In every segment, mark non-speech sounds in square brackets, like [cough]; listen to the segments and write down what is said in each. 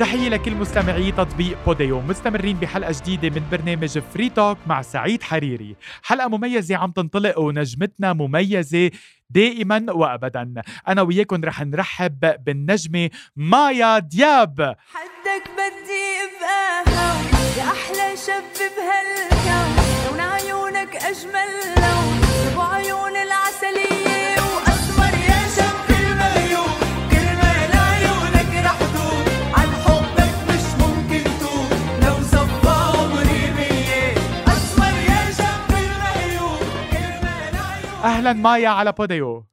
تحية لكل مستمعي تطبيق بوديو مستمرين بحلقة جديدة من برنامج Free Talk مع سعيد حريري. حلقة مميزة عم تنطلق ونجمتنا مميزة دائما وابدا. أنا وياكم رح نرحب بالنجمة مايا دياب. حدك بدي ابقى يا أحلى شب بهالكون لون عيونك أجمل لون. أهلا مايا على بوديو.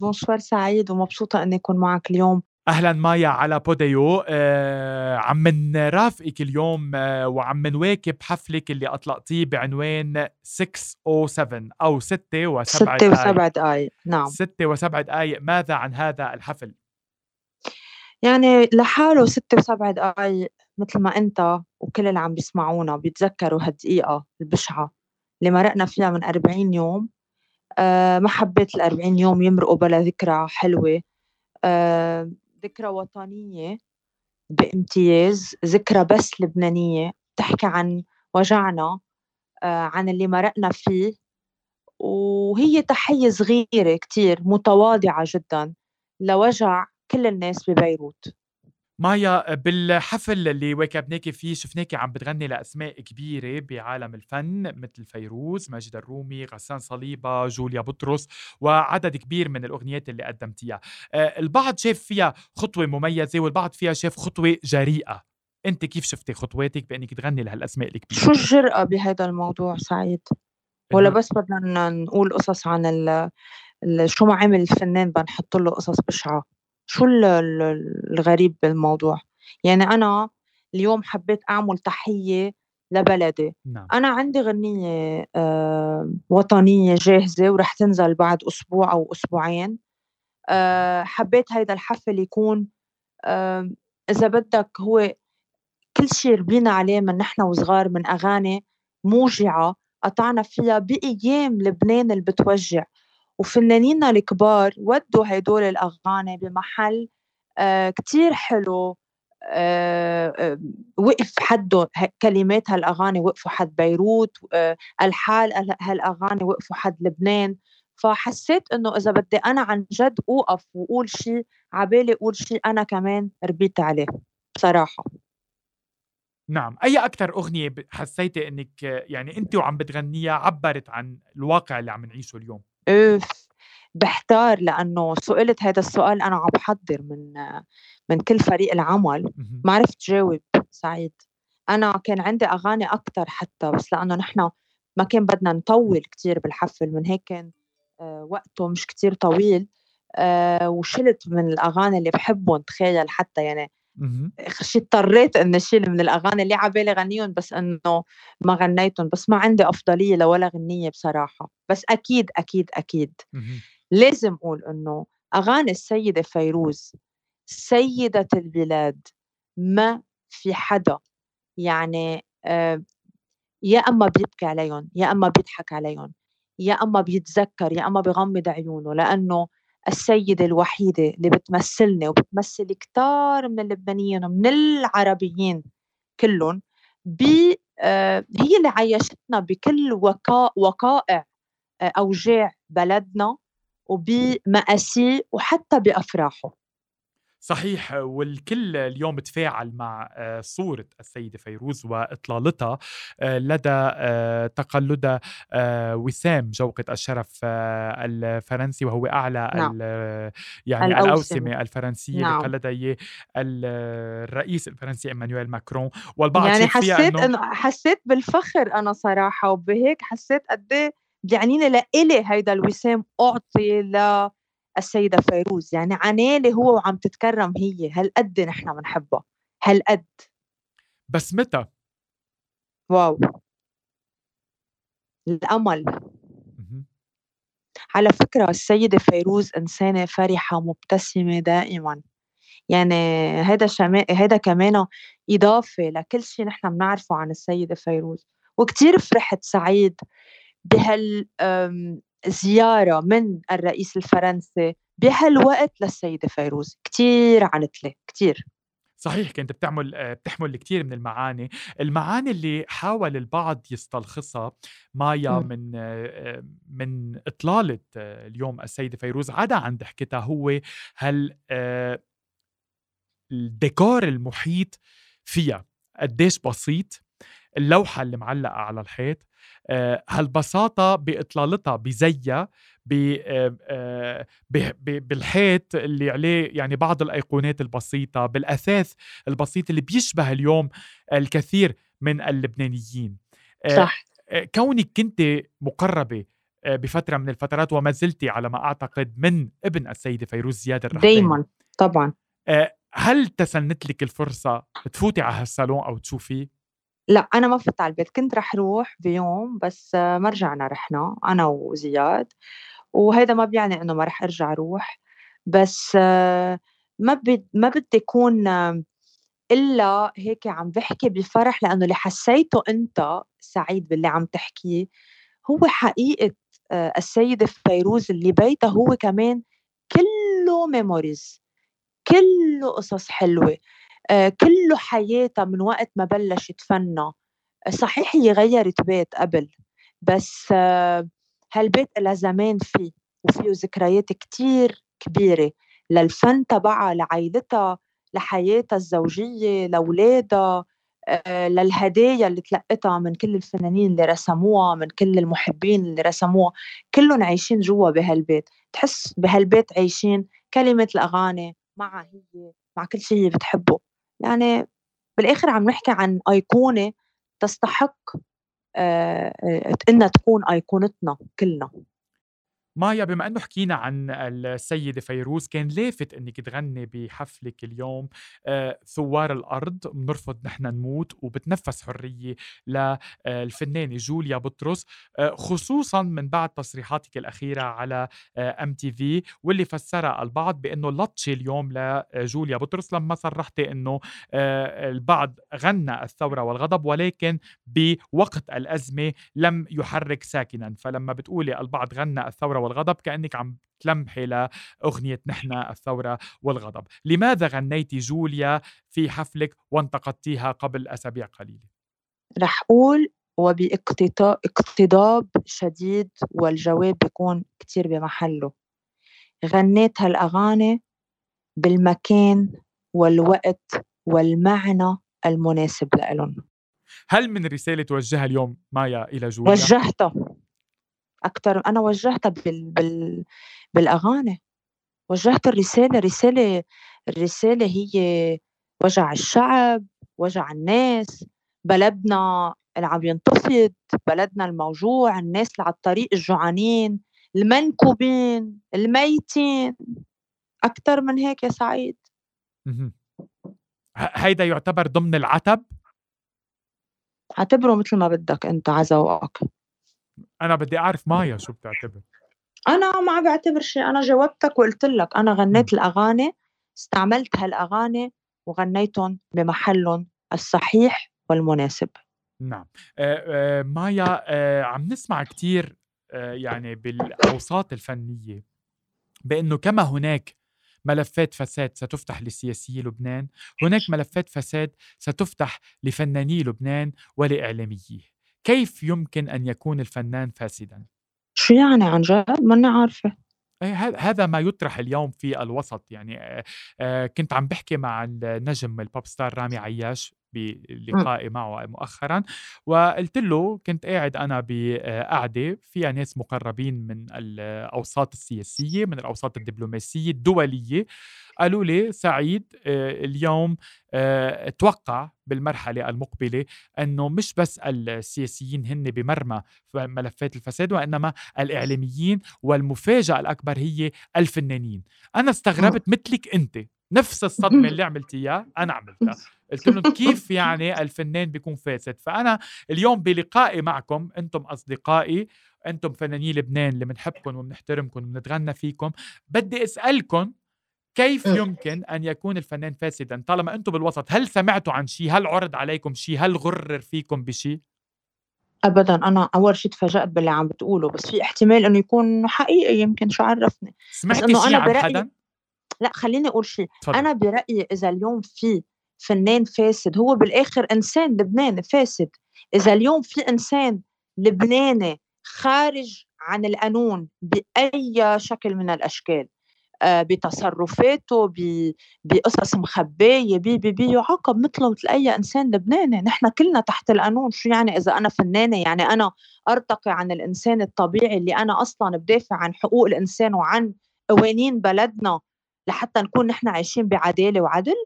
bonsoir سعيد ومبسوطة إني أكون معك اليوم. أهلا مايا على بوديو. آه عم نرافقك اليوم آه وعم نواكب حفلك اللي أطلقتيه بعنوان 607 أو 6 و7 ستة وسبع دقايق. نعم. 6 وسبع دقائق ماذا عن هذا الحفل؟ يعني لحاله ستة وسبع دقايق مثل ما أنت وكل اللي عم بيسمعونا بيتذكروا هالدقيقة البشعة اللي مرقنا فيها من 40 يوم. ما حبيت ال 40 يوم يمرقوا بلا ذكرى حلوة. آه ذكرى وطنية بامتياز ذكرى بس لبنانية. تحكي عن وجعنا آه عن اللي مرقنا فيه. وهي تحية صغيرة كتير متواضعة جدا لوجع كل الناس ببيروت. مايا بالحفل اللي واكبناكي فيه شفناكي عم بتغني لأسماء كبيرة بعالم الفن مثل فيروز، ماجد الرومي، غسان صليبة، جوليا بطرس وعدد كبير من الأغنيات اللي قدمتيها. آه، البعض شاف فيها خطوة مميزة والبعض فيها شاف خطوة جريئة. أنت كيف شفتي خطواتك بأنك تغني لهالأسماء الكبيرة؟ شو الجرأة بهذا الموضوع سعيد؟ ولا بس بدنا نقول قصص عن ال ال- شو ما عمل الفنان بنحط له قصص بشعة شو ال- ال- الغريب بالموضوع؟ يعني أنا اليوم حبيت أعمل تحية لبلدي. نعم. أنا عندي غنية آه، وطنية جاهزة ورح تنزل بعد أسبوع أو أسبوعين. آه، حبيت هيدا الحفل يكون آه، إذا بدك هو كل شيء ربينا عليه من نحن وصغار من أغاني موجعة قطعنا فيها بأيام لبنان اللي بتوجع. وفنانينا الكبار ودوا هدول الأغاني بمحل آه كتير حلو آه آه وقف حده ه- كلمات هالأغاني وقفوا حد بيروت الحال هال- هالأغاني وقفوا حد لبنان. فحسيت إنه إذا بدي أنا عن جد أوقف وأقول شيء عبالي أقول شيء أنا كمان ربيت عليه بصراحة. نعم. أي أكثر أغنية حسيتي إنك يعني انت وعم بتغنيها عبرت عن الواقع اللي عم نعيشه اليوم؟ أوف. بحتار لأنه سئلت هذا السؤال أنا عم بحضر من من كل فريق العمل. ما عرفت جاوب سعيد. أنا كان عندي أغاني أكثر حتى بس لأنه نحن ما كان بدنا نطول كتير بالحفل. من هيك كان آه، وقته مش كتير طويل. آه، وشلت من الأغاني اللي بحبهم تخيل حتى يعني اضطريت إني أشيل من الأغاني اللي عبالي غنيهم بس إنه ما غنيتهم بس ما عندي أفضلية لولا غنية بصراحة. بس أكيد أكيد أكيد. لازم أقول إنه أغاني السيدة فيروز سيدة البلاد ما في حدا يعني آه، يا أما بيبكي عليهم يا أما بيضحك عليهم يا أما بيتذكر يا أما بيغمض عيونه لأنه السيدة الوحيدة اللي بتمثلني وبتمثل كتار من اللبنانيين ومن العربيين كلهم ب آه، هي اللي عيشتنا بكل وكاء وقائع آه، أوجاع بلدنا وبمآسيه وحتى بأفراحه. صحيح والكل اليوم تفاعل مع آه، صورة السيدة فيروز وإطلالتها آه، لدى آه، تقلدها آه، وسام جوقة الشرف الفرنسي وهو أعلى نعم. يعني الأوسمة. الأوسمة الفرنسية اللي نعم. قلدها إياه ال- الرئيس الفرنسي إيمانويل ماكرون والبعض يعني حسيت إنه حسيت بالفخر أنا صراحة وبهيك حسيت قد بيعنيني لإلي هيدا الوسام أعطي للسيده فيروز يعني عنالي هو وعم تتكرم هي هالقد نحن بنحبها هالقد بس متى؟ واو. الأمل. على فكرة السيدة فيروز إنسانة فرحة مبتسمة دائما. يعني هيدا شما... هيدا كمان إضافة لكل شيء نحن بنعرفه عن السيدة فيروز. وكتير فرحت سعيد بهالزيارة من الرئيس الفرنسي بهالوقت للسيدة فيروز. كتير عنت لي كتير. صحيح كانت بتعمل آه، بتحمل الكثير من المعاني، المعاني اللي حاول البعض يستلخصها مايا. من آه، آه، من إطلالة اليوم السيدة فيروز. عدا عن ضحكتها هو هال الديكور المحيط فيها قديش بسيط اللوحة اللي معلقة على الحيط هالبساطة بإطلالتها بزيها آه، آه، بالحيط اللي عليه يعني بعض الأيقونات البسيطة بالأثاث البسيط اللي بيشبه اليوم الكثير من اللبنانيين. آه، صح. كونك كنت مقربة بفترة من الفترات وما زلتي على ما أعتقد من ابن السيدة فيروز زياد الرحمن دائما طبعا. هل تسنت لك الفرصة تفوتي على هالصالون أو تشوفيه؟ لا أنا ما فت على البيت كنت رح روح بيوم بس ما رجعنا رحنا أنا وزياد وهيدا ما بيعني إنه ما رح أرجع أروح بس ما ما بدي أكون إلا هيك عم بحكي بفرح لأنه اللي حسيته أنت سعيد باللي عم تحكيه هو حقيقة السيدة فيروز اللي بيتها هو كمان كله ميموريز كله قصص حلوة. كله حياتها من وقت ما بلشت فنها صحيح هي غيرت بيت قبل بس هالبيت لها زمان فيه وفيه ذكريات كتير كبيرة للفن تبعها لعائلتها لحياتها الزوجية لأولادها آه، للهدايا اللي تلقتها من كل الفنانين اللي رسموها من كل المحبين اللي رسموها. كلهم عايشين جوا بهالبيت تحس بهالبيت عايشين كلمة الأغاني معها هي مع كل شيء هي بتحبه. يعني بالآخر عم نحكي عن أيقونة تستحق آه، آه، إنها تكون أيقونتنا كلنا. مايا بما إنه حكينا عن السيدة فيروز كان لافت إنك تغني بحفلك اليوم آه، ثوار الأرض بنرفض نحن نموت وبتنفس حرية للفنانه جوليا بطرس آه، خصوصا من بعد تصريحاتك الأخيرة على ام تي في واللي فسرها البعض بإنه لطشة اليوم لجوليا بطرس لما صرحتي إنه آه، البعض غنى الثورة والغضب ولكن بوقت الأزمة لم يحرك ساكنا. فلما بتقولي البعض غنى الثورة والغضب كأنك عم تلمحي لأغنية نحن الثورة والغضب لماذا غنيتي جوليا في حفلك وانتقدتيها قبل أسابيع قليلة؟ رح أقول وباقتضاب شديد والجواب بيكون كتير بمحله غنيت هالأغاني بالمكان والوقت والمعنى المناسب لإلهم هل من رسالة توجهها اليوم مايا إلى جوليا؟ وجهتها أكتر أنا وجّهتها بال بال بالأغاني، وجّهت الرسالة، رسالة الرسالة هي وجع الشعب، وجع الناس، بلدنا اللي عم ينتفض، بلدنا الموجوع، الناس اللي على الطريق الجوعانين، المنكوبين، الميتين، أكتر من هيك يا سعيد. هيدا يُعتبر ضمن العتب؟ اعتبره مثل ما بدك أنت على ذوقك. أنا بدي أعرف مايا شو بتعتبر؟ أنا ما عم باعتبر شيء، أنا جاوبتك وقُلت لك أنا غنّيت الأغاني، استعملت هالأغاني وغنّيتُن بمحلُّن الصحيح والمناسب. نعم. آآ مايا آآ عم نسمع كتير يعني بالأوساط الفنية بإنه كما هناك ملفات فساد ستُفتح لسياسيي لبنان، هناك ملفات فساد ستُفتح لفناني لبنان ولإعلامييه. كيف يمكن أن يكون الفنان فاسدًا؟ شو يعني عن جد؟ ماني عارفة. إيه هذا ما يُطرح اليوم في الوسط، يعني آآ كنت عم بحكي مع النجم ال pop star رامي عياش. بلقائي معه مؤخرًا، وقُلت له كنت قاعد أنا بقعدة فيها ناس مقربين من الأوساط السياسية، من الأوساط الدبلوماسية الدولية، قالوا لي: "سعيد اليوم أتوقع بالمرحلة المقبلة إنه مش بس السياسيين هن بمرمى ملفات الفساد، وإنما الإعلاميين والمفاجأة الأكبر هي الفنانين." أنا استغربت مثلِك أنتِ. نفس الصدمة [laughs] اللي عملت إياه أنا عملتها. قلت لهم كيف يعني الفنان بيكون فاسد؟ فأنا اليوم بلقائي معكم أنتم أصدقائي أنتم فنانين لبنان اللي بنحبكم وبنحترمكم وبنتغنى فيكم. بدي أسألكم كيف يمكن أن يكون الفنان فاسدا؟ طالما أنتم بالوسط هل سمعتوا عن شيء؟ هل عرض عليكم شيء؟ هل غرر فيكم بشيء؟ ابدا أنا أول شيء تفاجأت باللي عم بتقوله بس في احتمال إنه يكون حقيقي يمكن شو عرفني. سمعتي شيء عن حدا؟ لأ خلّيني أقول شيء، أنا برأيي إذا اليوم في فنان فاسد هو بالآخر إنسان لبناني فاسد. إذا اليوم في إنسان لبناني خارج عن القانون بأي شكل من الأشكال آه، بتصرفاته بقصص مخبايه بي بي بي يعاقب مثله مثل اي إنسان لبناني. نحن كلنا تحت القانون. شو يعني إذا أنا فنانة؟ يعني أنا أرتقي عن الإنسان الطبيعي اللي أنا أصلا بدافع عن حقوق الإنسان وعن قوانين بلدنا. لحتى نكون نحن عايشين بعدالة وعدل؟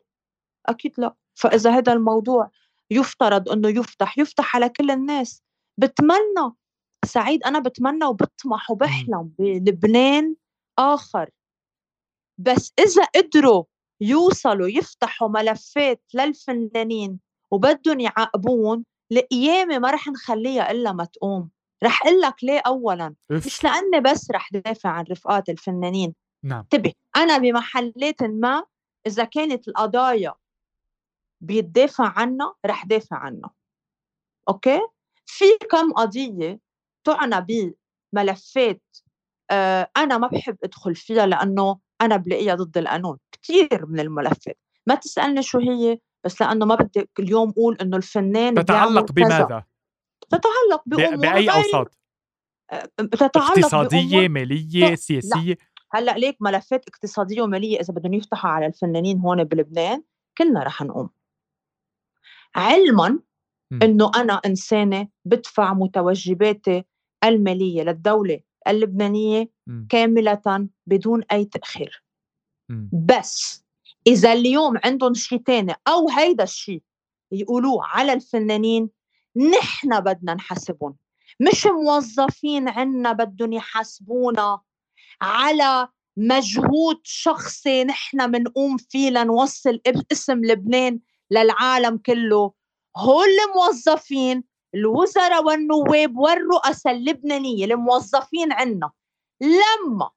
أكيد لا. فإذا هذا الموضوع يفترض إنه يفتح يفتح على كل الناس. بتمنى سعيد أنا بتمنى وبطمح وبحلم بلبنان آخر. بس إذا قدروا يوصلوا يفتحوا ملفات للفنانين وبدهم يعاقبون القيامة ما رح نخليها إلا ما تقوم. رح أقول لك ليه اولا؟ إف. مش لأني بس رح دافع عن رفقات الفنانين. نعم. انتبه أنا بمحلات ما إذا كانت القضايا بيتدافع عنها رح دافع عنها. أوكي؟ في كم قضية تعنى بملفات آه أنا ما بحب أدخل فيها لأنه أنا بلاقيها ضد القانون. كثير من الملفات. ما تسألني شو هي بس لأنه ما بدي اليوم أقول إنه الفنان تتعلق بماذا؟ تتعلق بامور بأي أوساط؟ آه، تتعلق اقتصادية مالية سياسيه لا. هلأ ليك ملفات اقتصادية ومالية إذا بدهم يفتحوا على الفنانين هون بلبنان كلنا رح نقوم. علما إنه أنا إنسانة بدفع متوجباتي المالية للدولة اللبنانية م. كاملة بدون أي تأخير. م. بس إذا اليوم عندهم شيء ثاني أو هيدا الشيء يقولوه على الفنانين نحن بدنا نحاسبهم. مش موظفين عنا بدهم يحاسبونا. على مجهود شخصي نحن منقوم فيه لنوصل اسم لبنان للعالم كله. هول الموظفين الوزراء والنواب والرؤساء اللبنانية الموظفين عنا لما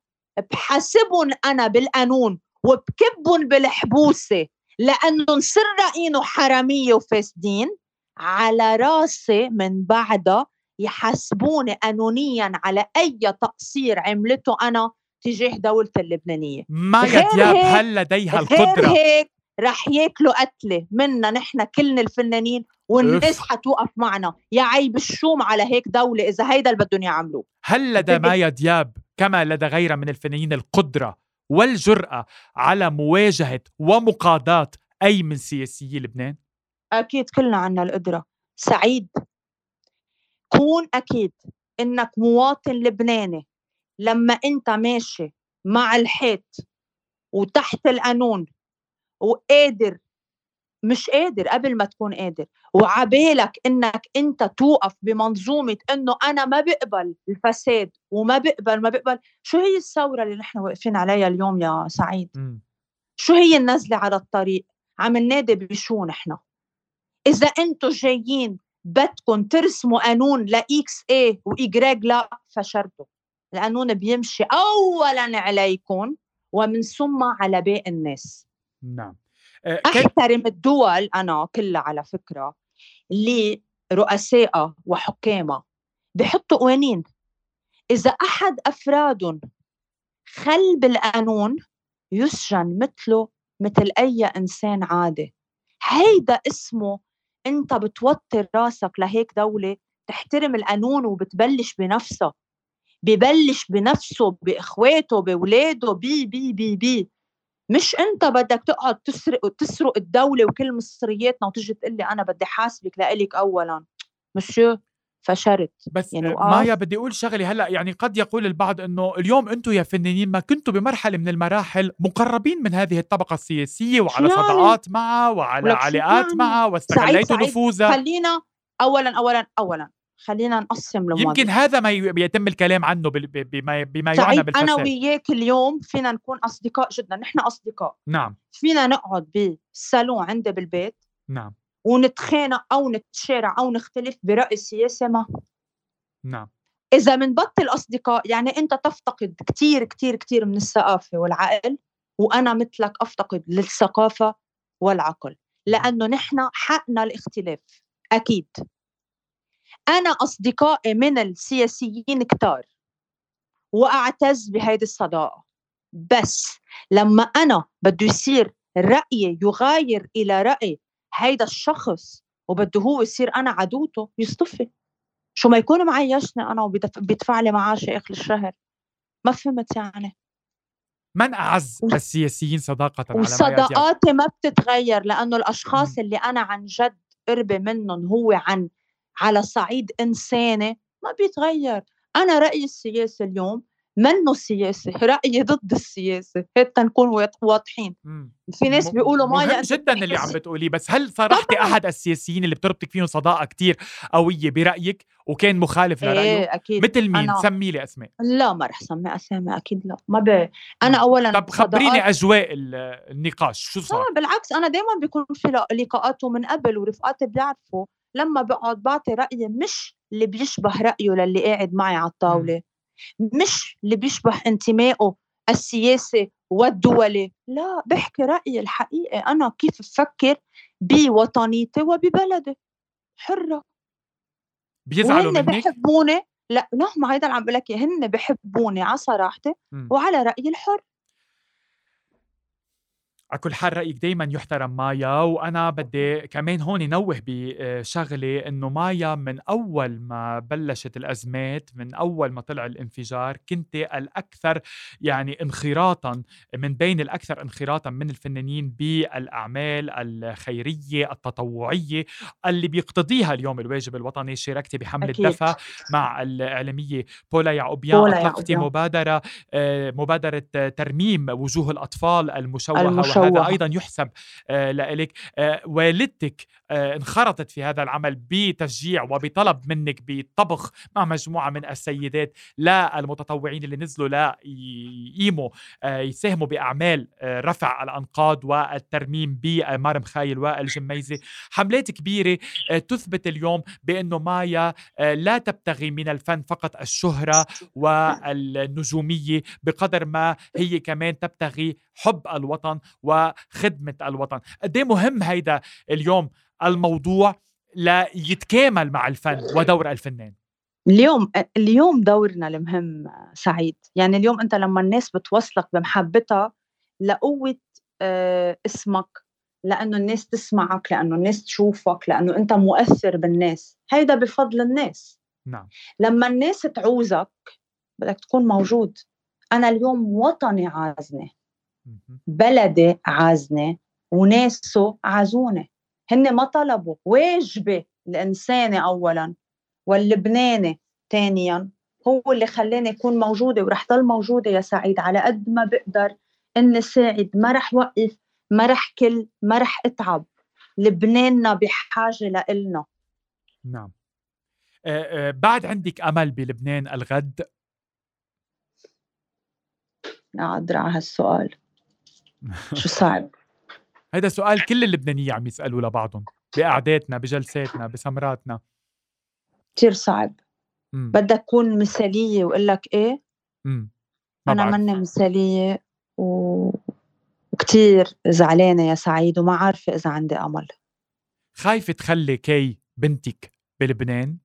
بحاسبهم أنا بالقانون وبكبهم بالحبوسة لأنهم سرقين حرامية وفاسدين على رأسي من بعدها يحاسبوني قانونيا على أي تقصير عملته أنا تجاه دولة اللبنانية. ما دياب هل لديها القدرة غير هيك رح ياكلوا قتلة منا نحن كلنا الفنانين والناس حتوقف معنا. يا عيب الشوم على هيك دولة إذا هيدا اللي بدهم يعملوه. هل لدى مايا دياب كما لدى غيرها من الفنانين القدرة والجرأة على مواجهة ومقاضاة أي من سياسيي لبنان؟ أكيد كلنا عنا القدرة. سعيد. كون أكيد إنك مواطن لبناني. لما أنت ماشي مع الحيط وتحت القانون وقادر مش قادر قبل ما تكون قادر. وعبالك إنك أنت توقف بمنظومة إنه أنا ما بقبل الفساد وما بقبل ما بقبل. شو هي الثورة اللي نحن واقفين عليها اليوم يا سعيد؟ م. شو هي النزلة على الطريق؟ عم ننادي بشو نحن؟ إذا أنتم جايين بدكم ترسموا قانون لاكس إي وايجريج لا فشلتوا القانون بيمشي اولا عليكم ومن ثم على باقي الناس. نعم. أه أحترم الدول أنا كلها على فكرة اللي رؤسائها وحكامها بحطوا قوانين. إذا أحد افرادهم خل بالقانون يسجن مثله مثل أي إنسان عادي. هيدا اسمه أنت بتوطي راسك لهيك دولة تحترم القانون وبتبلش بنفسها ببلش بنفسه بإخواته بأولاده بي بي بي بي. مش أنت بدك تقعد تسرق وتسرق الدولة وكل مصرياتنا وتجي تقول لي أنا بدي حاسبك لإلك اولا. مش فشرت. بس يعني مايا بدي أقول شغلة هلأ يعني قد يقول البعض إنه اليوم أنتم يا فنانين ما كنتوا بمرحلة من المراحل مقربين من هذه الطبقة السياسية وعلى يعني صداقات معها وعلى علاقات يعني. معها واستغليتوا نفوذها. خلينا اولا اولا اولا خلينا نقسم الماضي يمكن هذا ما يتم الكلام عنه بما بما يعنى بالفساد أنا وياك اليوم فينا نكون أصدقاء جدا. نحن أصدقاء. نعم. فينا نقعد بالصالون عندي بالبيت. نعم. ونتخانق أو نتشارع أو نختلف برأي سياسي ما. نعم. إذا بنبطل أصدقاء يعني أنت تفتقد كثير كثير كثير من الثقافة والعقل وأنا مثلك أفتقد للثقافة والعقل لأنه نحن حقنا الاختلاف أكيد. أنا أصدقائي من السياسيين كتار وأعتز بهيدي الصداقة. بس لما أنا بده يصير رأيي يغاير إلى رأي هيدا الشخص وبده هو يصير أنا عدوته يصطفي. شو ما يكون معيشني أنا وبيدفع لي معاشي آخر الشهر. ما فهمت يعني. من أعز السياسيين صداقة على وصداقاتي ما بتتغير لأنه الأشخاص م. اللي أنا عن جد قربي منهم هو عن على صعيد إنساني ما بيتغير. أنا رأيي السياسي اليوم منه سياسي رأيي ضد السياسة هيك تنكون واضحين. في ناس بيقولوا ما مهم جدا اللي عم بتقوليه بس هل صرحتي أحد السياسيين اللي بتربطك فيهم صداقة كتير قوية برأيك وكان مخالف لرايه إيه أكيد. مثل مين؟ أنا... سمي لي أسماء. لا ما رح سمي أسامي أكيد لا. ما ب... أنا اولا طب خبريني صداقات... أجواء النقاش شو صار؟ لا بالعكس أنا دائما بيكون في لقاءات من قبل ورفقاتي بيعرفوا. لما بقعد بعطي رأيي مش اللي بيشبه رأيه للي قاعد معي على الطاولة. مش اللي بيشبه انتمائه السياسي والدولي. لا بحكي رأيي الحقيقي. أنا كيف بفكر بوطنيتي وببلدي. حرة. بيزعلوا منك؟ بحبوني لا لا ما هيدا اللي عم بقول لك هن بحبوني على صراحتي وعلى رأيي الحر. على كل حال رأيك دايما يحترم مايا وأنا بدي كمان هون نوه بشغلة إنه مايا من أول ما بلشت الأزمات من أول ما طلع الانفجار كنت الأكثر يعني انخراطا من بين الأكثر انخراطا من الفنانين بالأعمال الخيرية التطوعية اللي بيقتضيها اليوم الواجب الوطني. شاركتي بحملة دفا مع الإعلامية بولا يعقوبيان. أطلقتي مبادرة آه، مبادرة ترميم وجوه الأطفال المشوهة, المشوهة. هذا أيضا يحسب آه، لك آه، والدتك آه، انخرطت في هذا العمل بتشجيع وبطلب منك بالطبخ مع مجموعة من السيدات للمتطوعين اللي نزلوا لا يقيموا يساهموا بأعمال رفع الأنقاض والترميم بمرم خايل والجميزة. حملات كبيرة تثبت اليوم بأنه مايا لا تبتغي من الفن فقط الشهرة والنجومية بقدر ما هي كمان تبتغي حب الوطن وخدمة الوطن. قد إيه مهم هيدا اليوم الموضوع ليتكامل مع الفن ودور الفنان؟ اليوم اليوم دورنا المهم سعيد. يعني اليوم أنت لما الناس بتوصلك بمحبتها لقوة آه، اسمك لأنه الناس تسمعك لأنه الناس تشوفك لأنه أنت مؤثر بالناس هيدا بفضل الناس. نعم. لما الناس تعوزك بدك تكون موجود. أنا اليوم وطني عازني. بلدي عازني وناسه عازوني هن ما طلبوا. واجبي الإنساني أولا واللبناني ثانيا هو اللي خلاني أكون موجودة ورح ضل موجودة يا سعيد على قد ما بقدر إني ساعد. ما رح وقف ما رح كل ما رح أتعب. لبناننا بحاجة لإلنا. نعم. أه أه بعد عندك أمل بلبنان الغد؟ أقدر على هالسؤال. شو صعب هيدا سؤال كل اللبنانية عم يسألوا لبعضهم بقعداتنا بجلساتنا بسمراتنا كثير صعب مم. بدك تكون مثالية وأقول لك إيه؟ مم. أنا مني مثالية و... وكتير زعلانة يا سعيد وما عارفة إذا عندي أمل خايفة تخلي كي بنتك بلبنان؟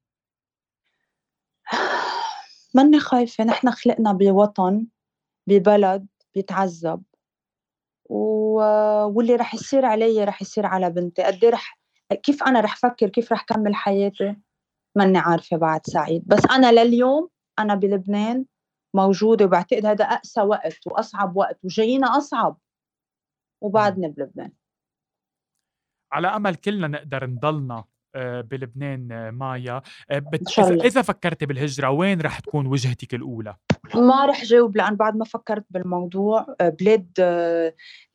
[sighs] ماني خايفة نحن خلقنا بوطن ببلد بيتعذب و... واللي رح يصير علي رح يصير على بنتي. قد إيه رح كيف أنا رح فكر كيف رح كمل حياتي؟ ماني عارفة بعد سعيد. بس أنا لليوم أنا بلبنان موجودة وبعتقد هذا أقسى وقت وأصعب وقت وجايينا أصعب وبعدنا بلبنان. على أمل كلنا نقدر نضلنا آه، بلبنان آه، مايا. آه، بت... اذا فكرتي بالهجرة وين رح تكون وجهتك الأولى؟ ما رح جاوب لأن بعد ما فكرت بالموضوع بلاد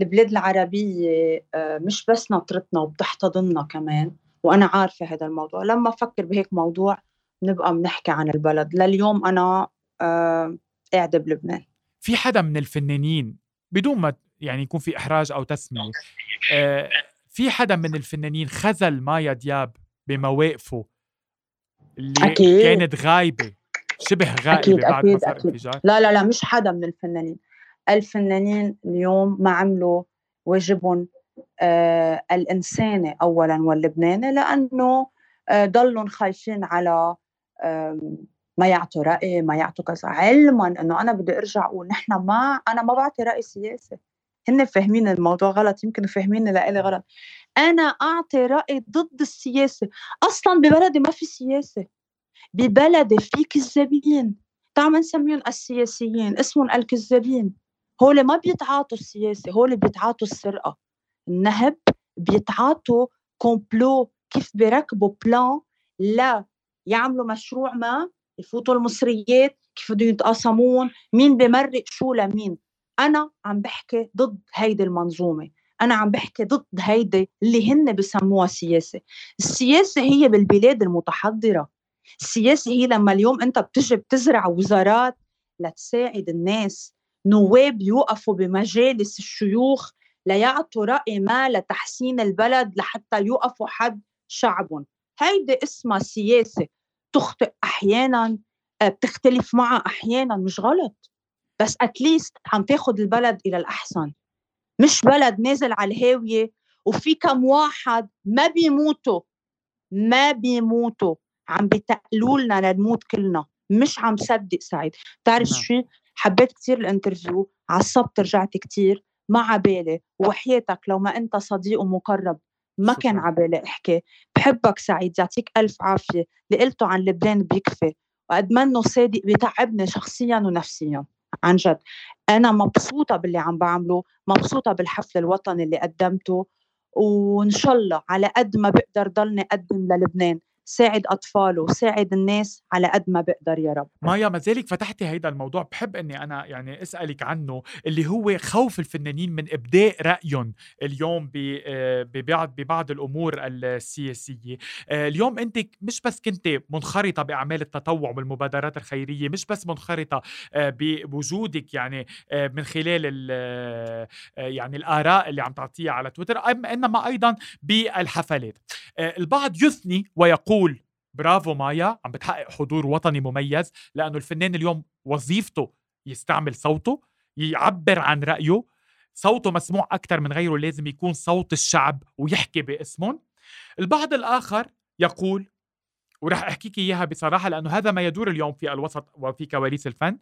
البلاد العربية مش بس ناطرتنا وبتحتضننا كمان وأنا عارفة هذا الموضوع. لما أفكر بهيك موضوع نبقى بنحكي عن البلد. لليوم أنا قاعدة بلبنان. في حدا من الفنانين بدون ما يعني يكون في إحراج أو تسمية في حدا من الفنانين خذل مايا دياب بمواقفه اللي أكيد. كانت غايبة؟ شبه غائبة أكيد بعد أكيد ما صار انفجار؟ لا لا لا مش حدا من الفنانين. الفنانين اليوم ما عملوا واجبهم آه الإنساني اولا واللبناني لأنه آه ضلوا خايفين على آه ما يعطوا رأي ما يعطوا كذا. علما إنه أنا بدي أرجع أقول نحن ما أنا ما بعطي رأي سياسي. هن فاهمين الموضوع غلط يمكن فاهمين لإلي غلط. أنا أعطي رأي ضد السياسة. أصلا ببلدي ما في سياسة. ببلدي في كذابين تعال نسميهم السياسيين اسمهم الكذابين. هول ما بيتعاطوا السياسة هول بيتعاطوا السرقة. النهب بيتعاطوا complot كيف بيركبوا plan لا يعملوا مشروع ما يفوتوا المصريات كيف بدهم يتقاسمون مين بمرق شو لمين. أنا عم بحكي ضد هيدي المنظومة. أنا عم بحكي ضد هيدي اللي هن بسموها سياسة. السياسة هي بالبلاد المتحضرة. السياسة هي لما اليوم انت بتجي بتزرع وزارات لتساعد الناس. نواب يوقفوا بمجالس الشيوخ ليعطوا رأي ما لتحسين البلد لحتى يوقفوا حد شعبهم. هيدي اسمها سياسة تخطئ أحيانا آه، بتختلف معها أحيانا مش غلط. بس اتليست عم تاخد البلد إلى الأحسن. مش بلد نازل على الهاوية وفي كم واحد ما بيموتوا. ما بيموتوا. عم بيتقلوا لنا لنموت كلنا مش عم صدق سعيد. بتعرف نعم. شو؟ حبيت كتير الانترفيو عصبت رجعت كتير ما عبالي. وحياتك لو ما انت صديق ومقرب ما كان عبالي احكي. بحبك سعيد يعطيك ألف عافية. اللي قلته عن لبنان بيكفي. وقد منه صادق بتعبني شخصيا ونفسيا عن جد. أنا مبسوطة باللي عم بعمله مبسوطة بالحفل الوطني اللي قدمته. وإن شاء الله على قد ما بقدر ضلني أقدم للبنان. ساعد أطفاله وساعد الناس على قد ما بقدر يا رب. مايا ما زالك فتحتي هيدا الموضوع. بحب أني أنا يعني أسألك عنه اللي هو خوف الفنانين من إبداء رأيهم اليوم آه، ببعض ببعض الأمور السياسية. آه، اليوم أنت مش بس كنت منخرطة بأعمال التطوع والمبادرات الخيرية مش بس منخرطة آه، بوجودك يعني من خلال يعني الآراء اللي عم تعطيها على تويتر إنما أيضا بالحفلات. البعض يثني ويقول بقول برافو مايا عم بتحقق حضور وطني مميز لأنه الفنان اليوم وظيفته يستعمل صوته يعبر عن رأيه. صوته مسموع أكثر من غيره لازم يكون صوت الشعب ويحكي باسمهم. البعض الآخر يقول ورح أحكيك إياها بصراحة لأنه هذا ما يدور اليوم في الوسط وفي كواليس الفن.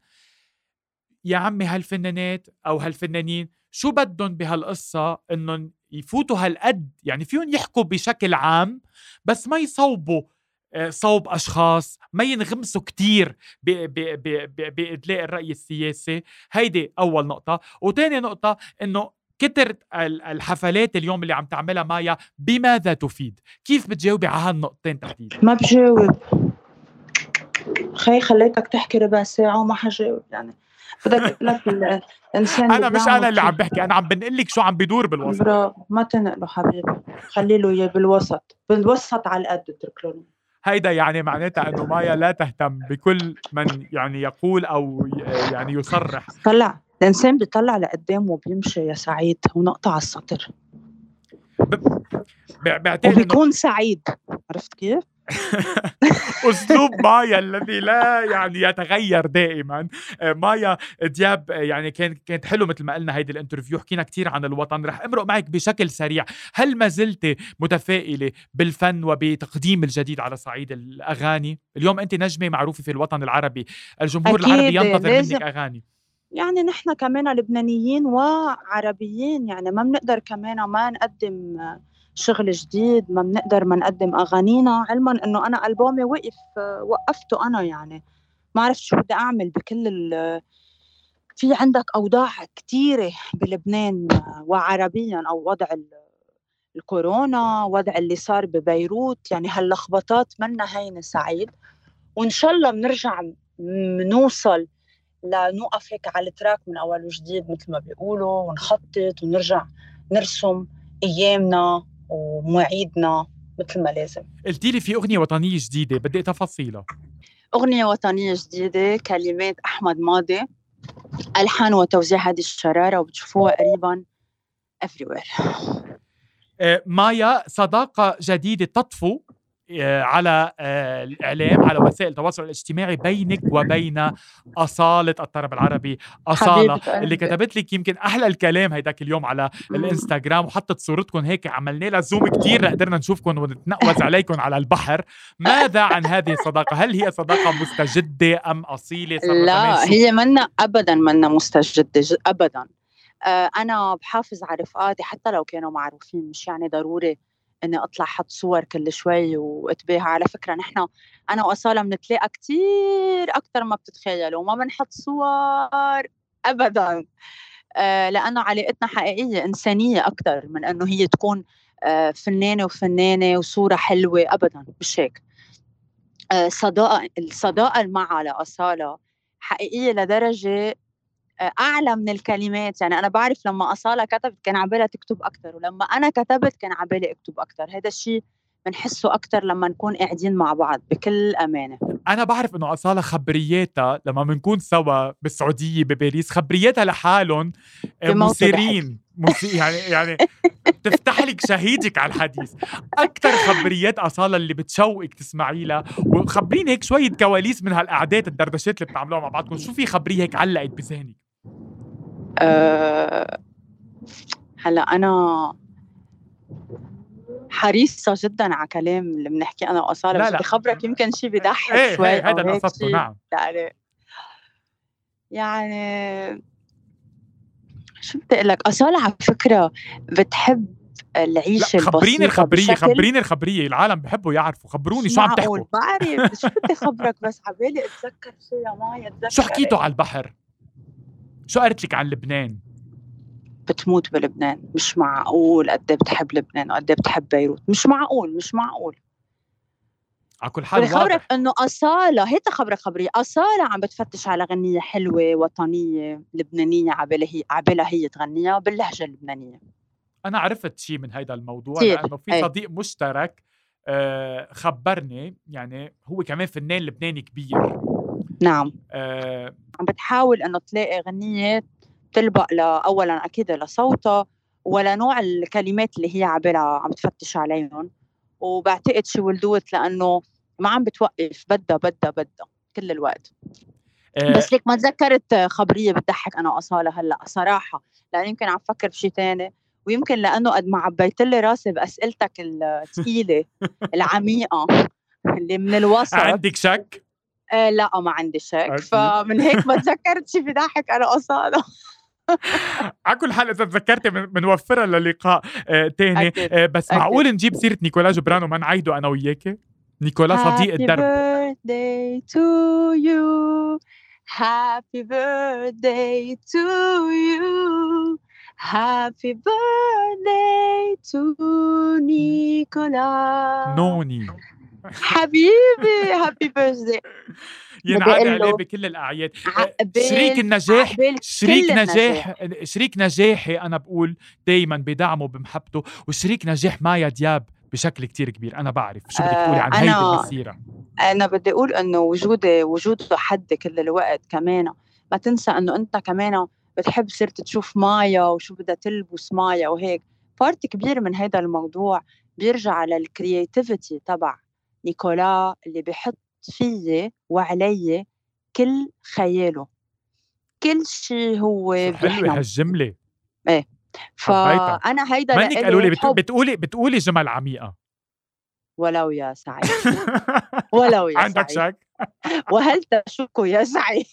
يا عمي هالفنانات أو هالفنانين شو بدهم بهالقصة إنهم يفوتوا هالقد يعني فيهم يحكوا بشكل عام بس ما يصوبوا آه، صوب أشخاص ما ينغمسوا كتير بإدلاء الرأي السياسي. هيدي أول نقطة. وتاني نقطة إنه كتر الحفلات اليوم اللي عم تعملها مايا بماذا تفيد؟ كيف بتجاوبي على هالنقطتين تحديدا؟ ما بجاوب. خي خليتك تحكي ربع ساعة وما حجاوب يعني. بدك لك الإنسان أنا مش أنا اللي عم بحكي أنا عم بنقل لك شو عم بدور بالوسط. برافو ما تنقله حبيبي. خلي له إياه بالوسط. بالوسط على القد اترك له هيدا يعني معناتها إنه مايا لا تهتم بكل من يعني يقول أو يعني يصرح. طلع. الإنسان بيطلع لقدام وبيمشي يا سعيد. ونقطع على السطر. بعتقد وبيكون سعيد. عرفت كيف؟ [laughs] اسلوب مايا الذي لا يعني يتغير دائما. آه، مايا دياب آه، يعني كان كانت حلو مثل ما قلنا هيدي الانترفيو. حكينا كثير عن الوطن. رح أمرق معك بشكل سريع. هل ما زلت متفائلة بالفن وبتقديم الجديد على صعيد الأغاني؟ اليوم أنت نجمة معروفة في الوطن العربي. الجمهور العربي ينتظر منك أغاني. يعني نحن كمان لبنانيين وعربيين يعني ما بنقدر كمان ما نقدم شغل جديد ما بنقدر ما نقدم أغانينا. علما إنه أنا ألبومي وقف وقفته أنا يعني. ما عرفت شو بدي أعمل بكل ال في عندك أوضاع كثيره بلبنان وعربيا أو وضع الكورونا وضع اللي صار ببيروت. يعني هاللخبطات منا هينة سعيد. وإن شاء الله بنرجع بنوصل لنوقف هيك على التراك من اول وجديد مثل ما بيقولوا ونخطط ونرجع نرسم أيامنا. ومواعيدنا مثل ما لازم. قلتي لي في أغنية وطنية جديدة بدي تفاصيلها. أغنية وطنية جديدة كلمات أحمد ماضي ألحان وتوزيع هذه الشرارة وبتشوفوها قريبا everywhere. آه، مايا صداقة جديدة تطفو. على آه، الإعلام على وسائل التواصل الاجتماعي بينك وبين أصالة الطرب العربي. أصالة اللي كتبت لك يمكن أحلى الكلام هيداك اليوم على الإنستغرام. وحطت صورتكم هيك عملنا لها زوم كثير لقدرنا نشوفكم ونتنقوز عليكم على البحر. ماذا عن هذه الصداقة؟ هل هي صداقة مستجدة أم أصيلة؟ لا هي منا ابدا منا مستجدة ابدا. آه، أنا بحافظ على رفقاتي حتى لو كانوا معروفين مش يعني ضروري إني أطلع حط صور كل شوي وأتباهى. على فكرة نحن أنا وأصالة بنتلاقى كتير أكثر ما بتتخيلوا وما بنحط صور ابدا. آه، لأنه علاقتنا حقيقية إنسانية أكثر من إنه هي تكون آه، فنانة وفنانة وصورة حلوة ابدا مش هيك؟ آه، صداقة الصداقة معها لاصاله حقيقية لدرجة أعلى من الكلمات. يعني أنا بعرف لما أصالة كتبت كان عبالها تكتب أكثر ولما أنا كتبت كان عبالي اكتب أكثر هذا الشيء بنحسه أكثر لما نكون قاعدين مع بعض بكل أمانة. أنا بعرف إنه أصالة خبرياتها لما بنكون سوا بالسعودية بباريس خبرياتها لحالهم آه، مثيرين يعني يعني [laughs] تفتح لك شهيدك على الحديث. أكثر خبريات أصالة اللي بتشوقك تسمعي لها. وخبريني هيك شوية كواليس من هالقعدات الدردشات اللي بتعملوها مع بعضكم. شو في خبرية هيك علقت بذهنك؟ أه هلا أنا حريصة جدا على كلام اللي بنحكي. أنا وأصالة لا بس بخبرك يمكن شيء بضحك إيه شوي إيه هذا اللي قصدته نعم. يعني يعني شو بدي أقول لك أصالة على فكرة بتحب العيشة خبريني الخبرية خبريني الخبرية. العالم بحبوا يعرفوا خبروني شو عم تحكوا. بعرف. شو [laughs] بدي خبرك بس عبالي أتذكر شو يا مايا أتذكر شو حكيتوا على البحر؟ شو قالت لك عن لبنان؟ بتموت بلبنان مش معقول قد إيه بتحب لبنان وقد إيه بتحب بيروت مش معقول مش معقول. على كل حال خبرك إنه أصالة هيك خبرك خبريه أصالة عم بتفتش على غنية حلوة وطنية لبنانية عبالها هي عبالها هي تغنيها باللهجة اللبنانية. أنا عرفت شيء من هيدا الموضوع لأنه في صديق مشترك آه خبرني يعني هو كمان فنان لبناني كبير. نعم. آه عم بتحاول إنه تلاقي غنيه تلبق اولا أكيد لصوتها ولنوع الكلمات اللي هي عبالها عم تفتش عليهم. وبعتقد شي ولدوت لأنه ما عم بتوقف بدها بدها بدها كل الوقت. آه. بس ليك ما تذكرت خبرية بتضحك أنا وأصالة هلأ؟ صراحة لأن يمكن عم فكر بشيء ثاني ويمكن لأنه قد ما عبيت لي راسي بأسئلتك الثقيله [laughs] العميقة اللي من الوسط. عندك شك؟ آه لا ما عندي شك. فمن هيك ما تذكرت شيء بضحك أنا اصاله على كل حال إذا تذكرتي بنوفرها للقاء آه تاني. آه بس أكيد. معقول نجيب سيرة نيكولا جبران وما نعيده أنا وياكي نيكولا صديق الدرب. Happy birthday to you. Happy birthday to you. Happy birthday to نيكولا نوني حبيبي هابي بيرثدي [laughs] ينعاد عليه بكل الأعياد. شريك النجاح شريك نجاح شريك نجاحي أنا بقول دائما بدعمه بمحبته وشريك نجاح مايا دياب بشكل كتير كبير. أنا بعرف شو بدك تقولي عن هيدي المسيرة. أنا بدي أقول إنه وجودي وجوده حد كل الوقت كمان ما تنسى إنه أنت كمان بتحب صرت تشوف مايا وشو بدها تلبس مايا وهيك. part كبير من هذا الموضوع بيرجع على ال creativity تبع نيكولا اللي بحط فيي وعلي كل خياله. كل شيء هو حلوة هالجملة إيه. فأنا هيدا منك قالوا لي بتقولي بتقولي جمل عميقة. ولو يا سعيد. [laughs] ولو يا عندك شك؟ [laughs] وهل تشك يا سعيد؟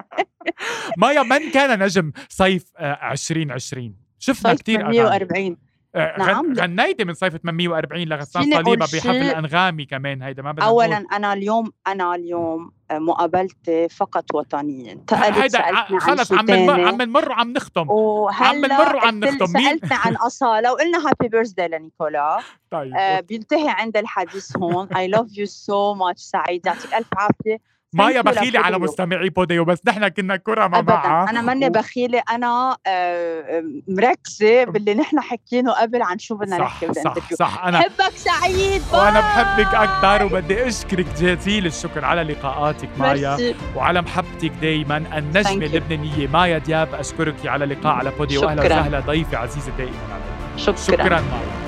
[laughs] مايا من كان نجم صيف 2020 آه، شفنا كثير 140 آه، نعم. غنيتي من صيفة 840 لغسان صليبة بحفل الأنغامي كمان. هيدا ما بدنا أولا نقول. أنا اليوم أنا اليوم مقابلتي فقط وطنيا. هيدا خلص عم نمر عم نمر وعم نختم. عم نمر وعم نختم. مين؟ سألتني عن أصالة وقلنا happy birthday لنيكولا. طيب آه بينتهي عند الحديث هون. I love you so much سعيد. يعطيك ألف عافية. مايا بخيلة على مستمعي بوديو بس نحن كنا كرما معها أنا ماني بخيلة. أنا آه، مركزة باللي نحن حكينه قبل عن شو بدنا نحكي صح صح, صح. أنا بحبك سعيد. باي. وأنا بحبك أكثر وبدي أشكرك جزيل الشكر على لقاءاتك مايا. وعلى محبتك دايما. النجمة اللبنانية مايا دياب أشكرك على لقاء على بوديو. وأهلا وسهلا. ضيفة عزيزة دائما شكرا, شكرا مايا.